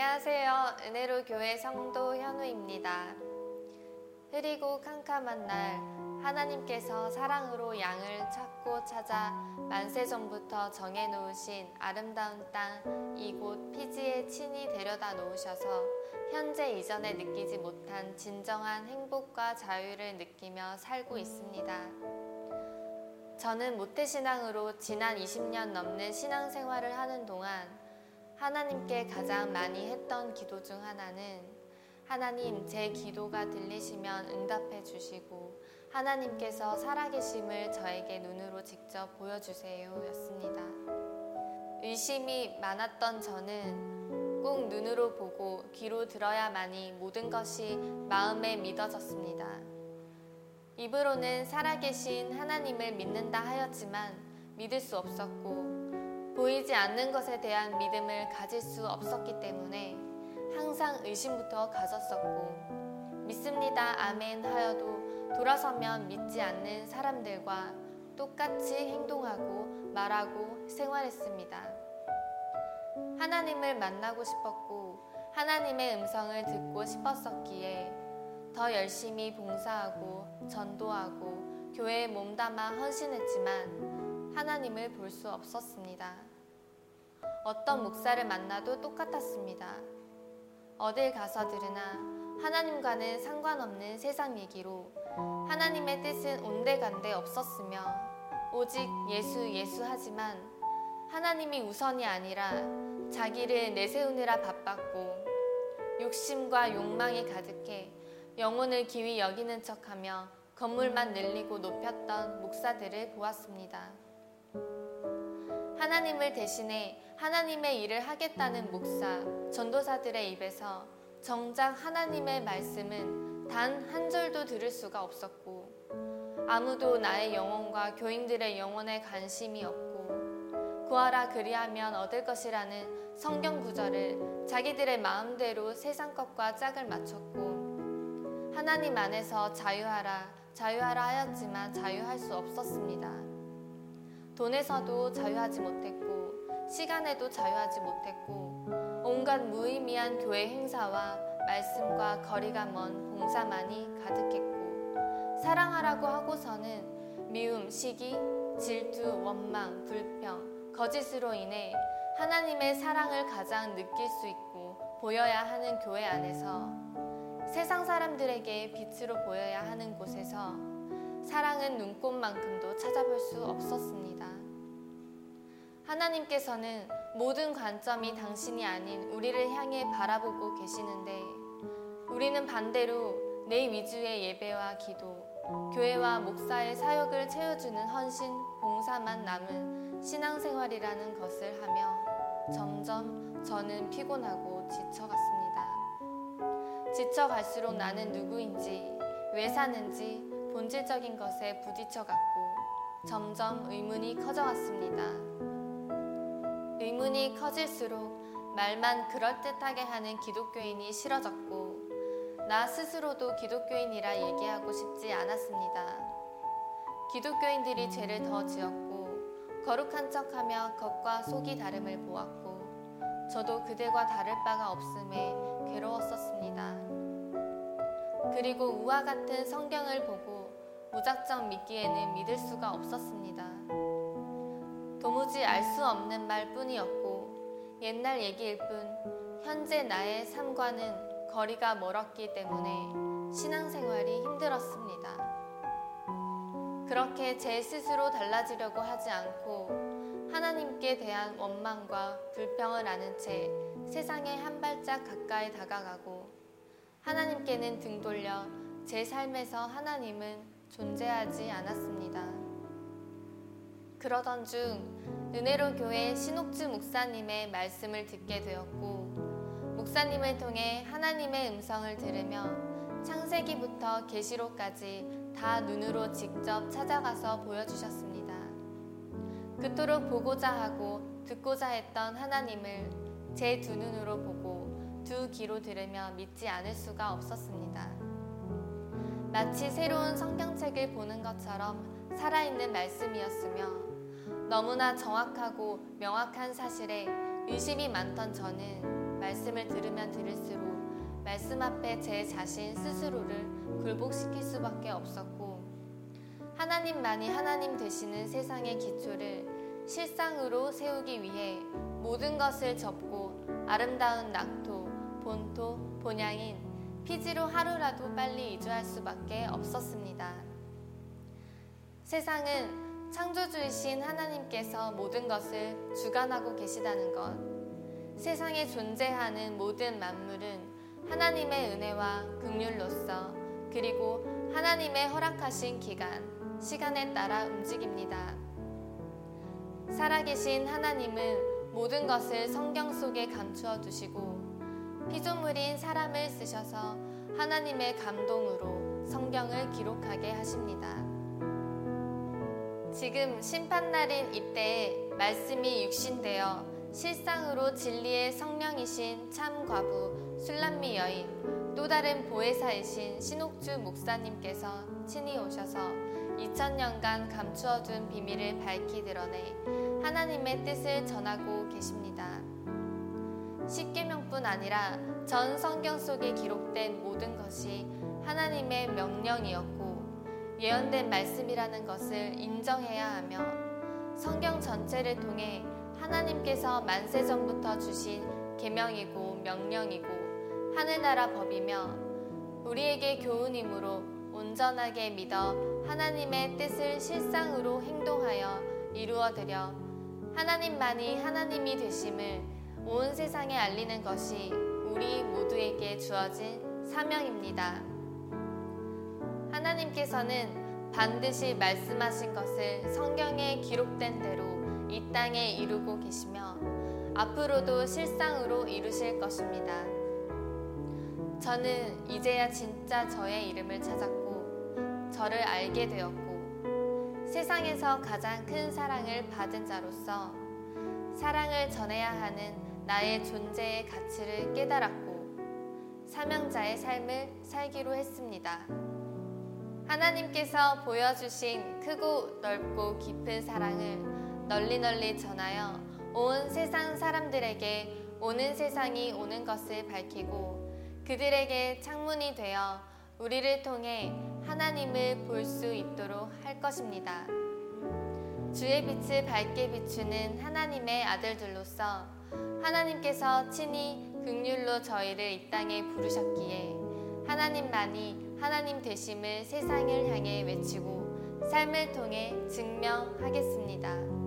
안녕하세요. 은혜로 교회 성도 현우입니다. 흐리고 캄캄한 날 하나님께서 사랑으로 양을 찾고 찾아 만세 전부터 정해 놓으신 아름다운 땅 이곳 피지에 친히 데려다 놓으셔서 현재 이전에 느끼지 못한 진정한 행복과 자유를 느끼며 살고 있습니다. 저는 모태신앙으로 지난 20년 넘는 신앙생활을 하는 동안 하나님께 가장 많이 했던 기도 중 하나는 하나님 제 기도가 들리시면 응답해 주시고 하나님께서 살아계심을 저에게 눈으로 직접 보여주세요 였습니다. 의심이 많았던 저는 꼭 눈으로 보고 귀로 들어야만이 모든 것이 마음에 믿어졌습니다. 입으로는 살아계신 하나님을 믿는다 하였지만 믿을 수 없었고 보이지 않는 것에 대한 믿음을 가질 수 없었기 때문에 항상 의심부터 가졌었고 믿습니다 아멘 하여도 돌아서면 믿지 않는 사람들과 똑같이 행동하고 말하고 생활했습니다. 하나님을 만나고 싶었고 하나님의 음성을 듣고 싶었었기에 더 열심히 봉사하고 전도하고 교회에 몸담아 헌신했지만 하나님을 볼 수 없었습니다. 어떤 목사를 만나도 똑같았습니다. 어딜 가서 들으나 하나님과는 상관없는 세상 얘기로 하나님의 뜻은 온데간데 없었으며 오직 예수 예수 하지만 하나님이 우선이 아니라 자기를 내세우느라 바빴고 욕심과 욕망이 가득해 영혼을 기위 여기는 척하며 건물만 늘리고 높였던 목사들을 보았습니다. 하나님을 대신해 하나님의 일을 하겠다는 목사, 전도사들의 입에서 정작 하나님의 말씀은 단 한 절도 들을 수가 없었고 아무도 나의 영혼과 교인들의 영혼에 관심이 없고 구하라 그리하면 얻을 것이라는 성경 구절을 자기들의 마음대로 세상 것과 짝을 맞췄고 하나님 안에서 자유하라 자유하라 하였지만 자유할 수 없었습니다. 돈에서도 자유하지 못했고 시간에도 자유하지 못했고 온갖 무의미한 교회 행사와 말씀과 거리가 먼 봉사만이 가득했고 사랑하라고 하고서는 미움, 시기, 질투, 원망, 불평, 거짓으로 인해 하나님의 사랑을 가장 느낄 수 있고 보여야 하는 교회 안에서 세상 사람들에게 빛으로 보여야 하는 곳에서 사랑은 눈꽃만큼도 찾아볼 수 없었습니다. 하나님께서는 모든 관점이 당신이 아닌 우리를 향해 바라보고 계시는데 우리는 반대로 내 위주의 예배와 기도, 교회와 목사의 사역을 채워주는 헌신, 봉사만 남은 신앙생활이라는 것을 하며 점점 저는 피곤하고 지쳐갔습니다. 지쳐갈수록 나는 누구인지, 왜 사는지 본질적인 것에 부딪혀갔고 점점 의문이 커져갔습니다. 의문이 커질수록 말만 그럴듯하게 하는 기독교인이 싫어졌고 나 스스로도 기독교인이라 얘기하고 싶지 않았습니다. 기독교인들이 죄를 더 지었고 거룩한 척하며 겉과 속이 다름을 보았고 저도 그들과 다를 바가 없음에 괴로웠었습니다. 그리고 우와 같은 성경을 보고 무작정 믿기에는 믿을 수가 없었습니다. 도무지 알 수 없는 말뿐이었고 옛날 얘기일 뿐 현재 나의 삶과는 거리가 멀었기 때문에 신앙생활이 힘들었습니다. 그렇게 제 스스로 달라지려고 하지 않고 하나님께 대한 원망과 불평을 아는 채 세상에 한 발짝 가까이 다가가고 하나님께는 등 돌려 제 삶에서 하나님은 존재하지 않았습니다. 그러던 중 은혜로 교회 신옥주 목사님의 말씀을 듣게 되었고 목사님을 통해 하나님의 음성을 들으며 창세기부터 계시록까지 다 눈으로 직접 찾아가서 보여주셨습니다. 그토록 보고자 하고 듣고자 했던 하나님을 제 두 눈으로 보고 두 귀로 들으며 믿지 않을 수가 없었습니다. 마치 새로운 성경책을 보는 것처럼 살아있는 말씀이었으며 너무나 정확하고 명확한 사실에 의심이 많던 저는 말씀을 들으면 들을수록 말씀 앞에 제 자신 스스로를 굴복시킬 수밖에 없었고 하나님만이 하나님 되시는 세상의 기초를 실상으로 세우기 위해 모든 것을 접고 아름다운 낙토, 본토, 본향인 피지로 하루라도 빨리 이주할 수밖에 없었습니다. 세상은 창조주이신 하나님께서 모든 것을 주관하고 계시다는 것, 세상에 존재하는 모든 만물은 하나님의 은혜와 긍휼로서 그리고 하나님의 허락하신 기간, 시간에 따라 움직입니다. 살아계신 하나님은 모든 것을 성경 속에 감추어 두시고 피조물인 사람을 쓰셔서 하나님의 감동으로 성경을 기록하게 하십니다. 지금 심판날인 이때에 말씀이 육신되어 실상으로 진리의 성령이신 참 과부 술람미 여인 또 다른 보혜사이신 신옥주 목사님께서 친히 오셔서 2000년간 감추어둔 비밀을 밝히 드러내 하나님의 뜻을 전하고 계십니다. 십계명뿐 아니라 전 성경 속에 기록된 모든 것이 하나님의 명령이었고 예언된 말씀이라는 것을 인정해야 하며 성경 전체를 통해 하나님께서 만세 전부터 주신 계명이고 명령이고 하늘나라 법이며 우리에게 교훈이므로 온전하게 믿어 하나님의 뜻을 실상으로 행동하여 이루어드려 하나님만이 하나님이 되심을 온 세상에 알리는 것이 우리 모두에게 주어진 사명입니다. 하나님께서는 반드시 말씀하신 것을 성경에 기록된 대로 이 땅에 이루고 계시며 앞으로도 실상으로 이루실 것입니다. 저는 이제야 진짜 저의 이름을 찾았고 저를 알게 되었고 세상에서 가장 큰 사랑을 받은 자로서 사랑을 전해야 하는 나의 존재의 가치를 깨달았고 사명자의 삶을 살기로 했습니다. 하나님께서 보여주신 크고 넓고 깊은 사랑을 널리 널리 전하여 온 세상 사람들에게 오는 세상이 오는 것을 밝히고 그들에게 창문이 되어 우리를 통해 하나님을 볼 수 있도록 할 것입니다. 주의 빛을 밝게 비추는 하나님의 아들들로서 하나님께서 친히 극률로 저희를 이 땅에 부르셨기에 하나님만이 하나님 되심을 세상을 향해 외치고 삶을 통해 증명하겠습니다.